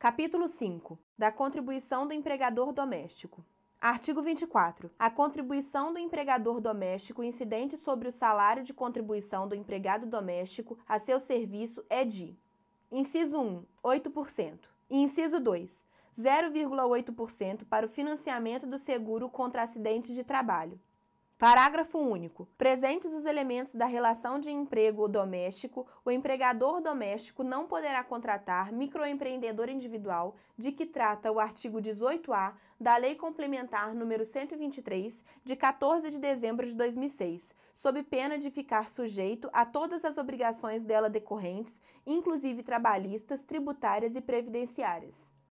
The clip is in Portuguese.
Capítulo 5 da contribuição do empregador doméstico. Artigo 24. A contribuição do empregador doméstico incidente sobre o salário de contribuição do empregado doméstico a seu serviço é de: Inciso 1, 8%. E inciso 2, 0,8% para o financiamento do seguro contra acidentes de trabalho. Parágrafo único. Presentes os elementos da relação de emprego doméstico, o empregador doméstico não poderá contratar microempreendedor individual, de que trata o artigo 18-A da Lei Complementar número 123, de 14 de dezembro de 2006, sob pena de ficar sujeito a todas as obrigações dela decorrentes, inclusive trabalhistas, tributárias e previdenciárias.